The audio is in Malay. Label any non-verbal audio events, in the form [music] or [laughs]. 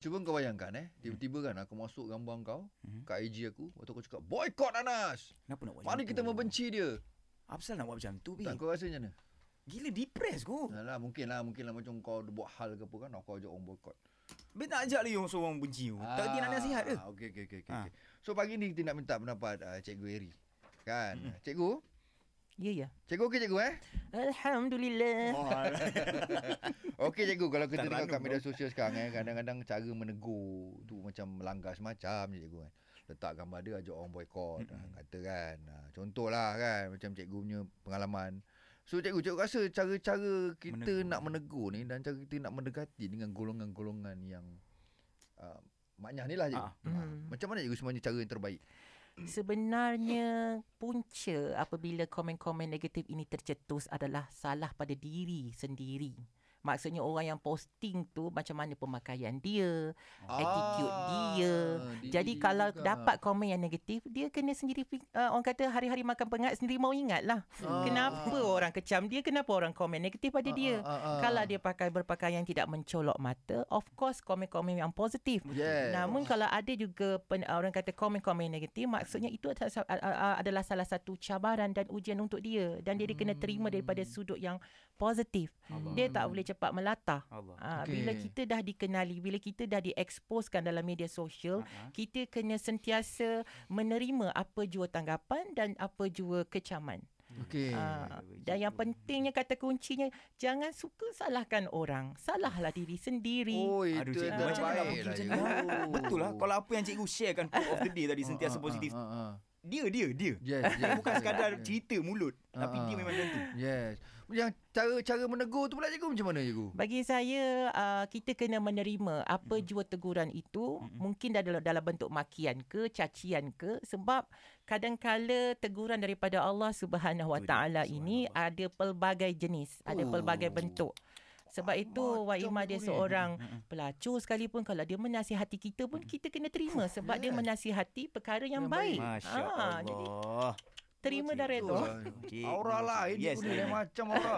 Cuba kau bayangkan eh, tiba-tiba kan aku masuk gambar kau Hmm. kat IG aku, waktu aku cakap boycott Anas. Kenapa nak buat Mari kita tu? membenci dia. Apa salah nak buat macam tu? Tak kau rasa macam mana? Gila depress ko. Alah, mungkin lah, mungkin lah macam kau buat hal ke apa kan, aku ajak orang boycott. Bi nak ajak lagi orang seorang benci tu. Tak dia nak nasihat ke? Okey, okey, okey. Okay, Ah. okay. So, pagi ni kita nak minta pendapat uh, Cikgu Eri. Kan? Hmm. Cikgu? Ya, ya. Cikgu okey cikgu eh? Alhamdulillah. Oh, [laughs] Okey cikgu, kalau kita tengok kat media sosial sekarang eh, kadang-kadang cara menegur tu macam melanggar semacam je cikgu kan. Letak gambar dia ajak orang boycott, mm kata kan. Ha, contohlah kan, macam cikgu punya pengalaman. So cikgu, cikgu rasa cara-cara kita Menegur. nak menegur ni dan cara kita nak mendekati dengan golongan-golongan yang uh, maknyah ni lah cikgu. Ah. Ha, Macam mana cikgu sebenarnya cara yang terbaik? Sebenarnya punca apabila komen-komen negatif ini tercetus adalah salah pada diri sendiri. Maksudnya orang yang posting tu macam mana pemakaian dia, Ah, attitude dia. Jadi dia kalau juga. dapat komen yang negatif, dia kena sendiri uh, orang kata hari-hari makan pengat sendiri mau ingat lah. Ah. Kenapa orang kecam dia, kenapa orang komen negatif pada dia. ah, ah. Kalau dia pakai berpakaian tidak mencolok mata, of course komen-komen yang positif. Yes. Namun kalau ada juga pen, orang kata komen-komen negatif, maksudnya itu adalah, adalah salah satu cabaran dan ujian untuk dia dan dia kena terima daripada sudut yang positif. Dia tak boleh cepat melata. Allah. Ha, Okey. Bila kita dah dikenali, bila kita dah dieksposkan dalam media sosial, kita kena sentiasa menerima apa jua tanggapan dan apa jua kecaman. Okey. Ah, dan yang pentingnya kata kuncinya jangan suka salahkan orang. Salahlah diri sendiri. Oh, itu Aduh cikgu macam mana lah, macam ni? Betul lah kalau apa yang cikgu sharekan quote of the day tadi [laughs] sentiasa positif. Ah, ah, ah. Dia dia dia. Yes, yes, bukan yes, sekadar yes. cerita mulut tapi Ah, dia ah. memang macam tu. Yes. Yang cara cara menegur tu pula cikgu macam mana cikgu? Bagi saya uh, kita kena menerima apa jua teguran itu mungkin dalam dalam bentuk makian ke cacian ke sebab kadang-kala teguran daripada Allah Subhanahu Wa Itu Taala ini ada pelbagai jenis, ada pelbagai bentuk. Sebab itu Wak Ima dia seorang pelacur sekalipun kalau dia menasihati kita pun kita kena terima sebab dia menasihati perkara yang, Yang baik. baik. Masya Ah, Jadi Allah. Terima dan redha. Cikgu. Aura lain Yes, lain lain. macam aura.